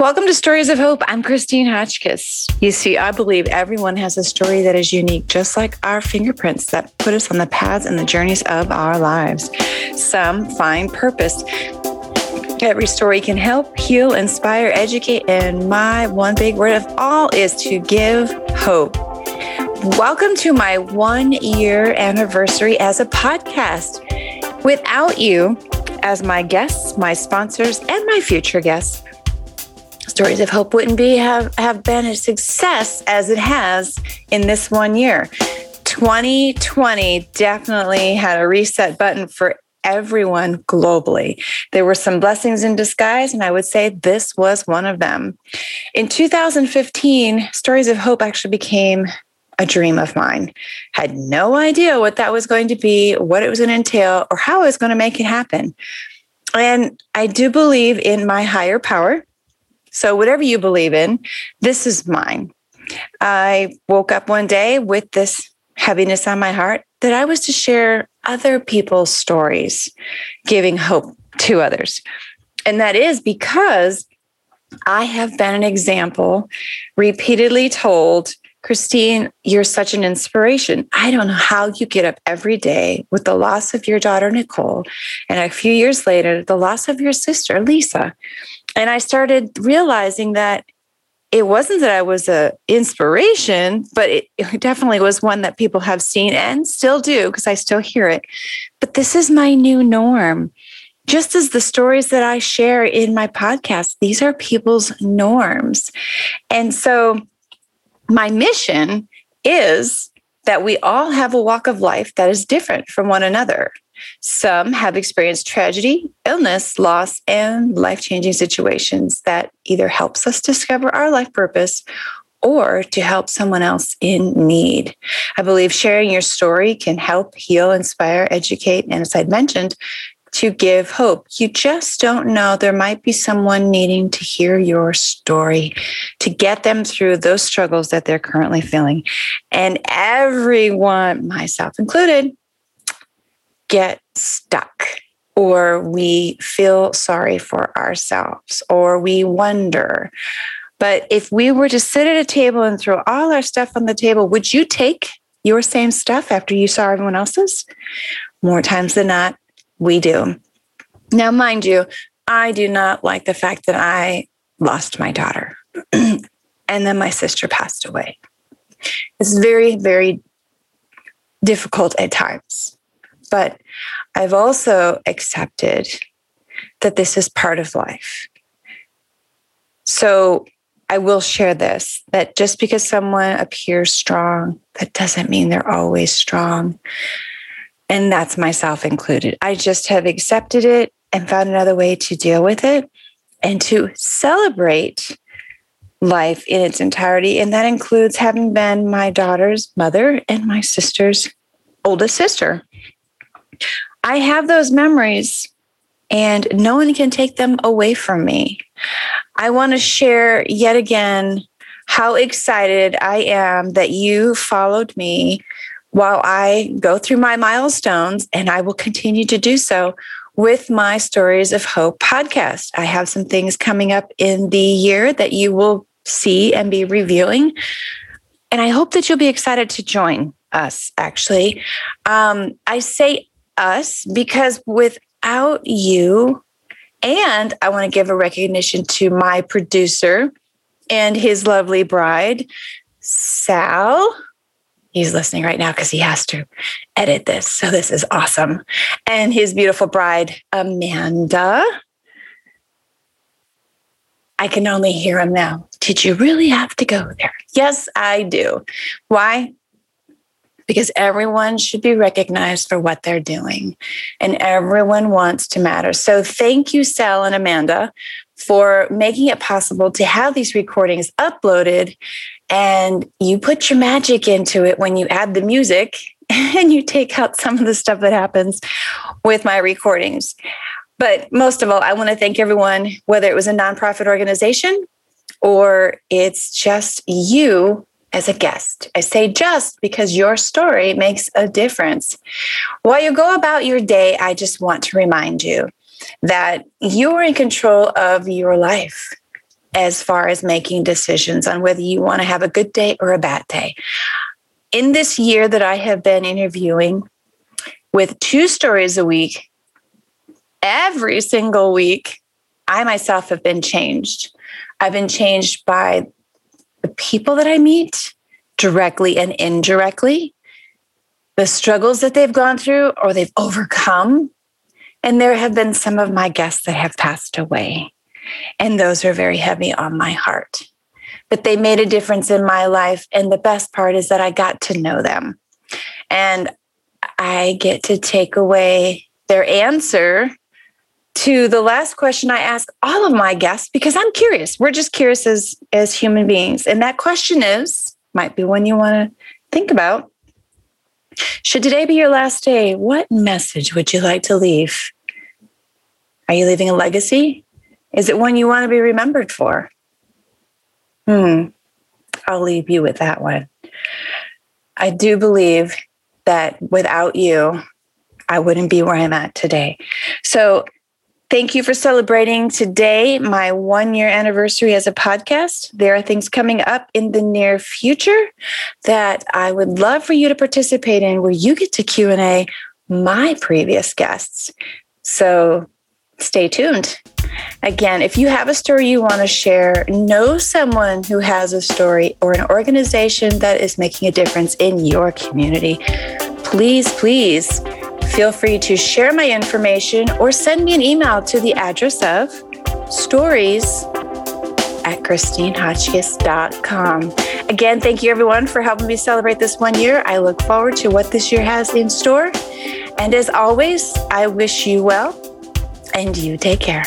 Welcome to Stories of Hope. I'm Christine Hotchkiss. You see, I believe everyone has a story that is unique, just like our fingerprints that put us on the paths and the journeys of our lives. Some find purpose. Every story can help, heal, inspire, educate, and my one big word of all is to give hope. Welcome to my one year anniversary as a podcast. Without you as my guests, my sponsors, and my future guests, Stories of Hope wouldn't be have, have been a success as it has in this one year. 2020 definitely had a reset button for everyone globally. There were some blessings in disguise, and I would say this was one of them. In 2015, Stories of Hope actually became a dream of mine. Had no idea what that was going to be, what it was going to entail, or how I was going to make it happen. And I do believe in my higher power. So, whatever you believe in, this is mine. I woke up one day with this heaviness on my heart that I was to share other people's stories, giving hope to others. And that is because I have been an example repeatedly told, Christine, you're such an inspiration. I don't know how you get up every day with the loss of your daughter, Nicole, and a few years later, the loss of your sister, Lisa and I started realizing that it wasn't that I was a inspiration, but it, it definitely was one that people have seen and still do because I still hear it. But this is my new norm. Just as the stories that I share in my podcast, these are people's norms. And so my mission is that we all have a walk of life that is different from one another. Some have experienced tragedy, illness, loss, and life changing situations that either helps us discover our life purpose or to help someone else in need. I believe sharing your story can help heal, inspire, educate, and as I'd mentioned, to give hope. You just don't know. There might be someone needing to hear your story to get them through those struggles that they're currently feeling. And everyone, myself included, get stuck or we feel sorry for ourselves or we wonder. But if we were to sit at a table and throw all our stuff on the table, would you take your same stuff after you saw everyone else's? More times than not, we do. Now, mind you, I do not like the fact that I lost my daughter and then my sister passed away. It's very, very difficult at times. But I've also accepted that this is part of life. So I will share this that just because someone appears strong, that doesn't mean they're always strong. And that's myself included. I just have accepted it and found another way to deal with it and to celebrate life in its entirety. And that includes having been my daughter's mother and my sister's oldest sister. I have those memories and no one can take them away from me. I want to share yet again how excited I am that you followed me while I go through my milestones, and I will continue to do so with my Stories of Hope podcast. I have some things coming up in the year that you will see and be reviewing. And I hope that you'll be excited to join us, actually. Um, I say us because without you, and I want to give a recognition to my producer and his lovely bride, Sal. He's listening right now because he has to edit this. So this is awesome. And his beautiful bride, Amanda. I can only hear him now. Did you really have to go there? Yes, I do. Why? Because everyone should be recognized for what they're doing and everyone wants to matter. So thank you, Sal and Amanda, for making it possible to have these recordings uploaded. And you put your magic into it when you add the music and you take out some of the stuff that happens with my recordings. But most of all, I want to thank everyone, whether it was a nonprofit organization or it's just you as a guest. I say just because your story makes a difference. While you go about your day, I just want to remind you that you are in control of your life. as far as making decisions on whether you want to have a good day or a bad day. In this year that I have been interviewing with two stories a week, every single week, I myself have been changed. I've been changed by the people that I meet directly and indirectly, the struggles that they've gone through or they've overcome. And there have been some of my guests that have passed away. And those are very heavy on my heart. But they made a difference in my life. And the best part is that I got to know them. And I get to take away their answer to the last question I ask all of my guests because I'm curious. We're just curious as, as human beings. And that question is might be one you want to think about. Should today be your last day, what message would you like to leave? Are you leaving a legacy? Is it one you want to be remembered for? Hmm, I'll leave you with that one. I do believe that without you, I wouldn't be where I'm at today. So, thank you for celebrating today, my one year anniversary as a podcast. There are things coming up in the near future that I would love for you to participate in where you get to Q&A my previous guests. So, stay tuned. Again, if you have a story you want to share, know someone who has a story or an organization that is making a difference in your community, please, please feel free to share my information or send me an email to the address of stories at christinehotchkiss.com. Again, thank you everyone for helping me celebrate this one year. I look forward to what this year has in store. And as always, I wish you well and you take care.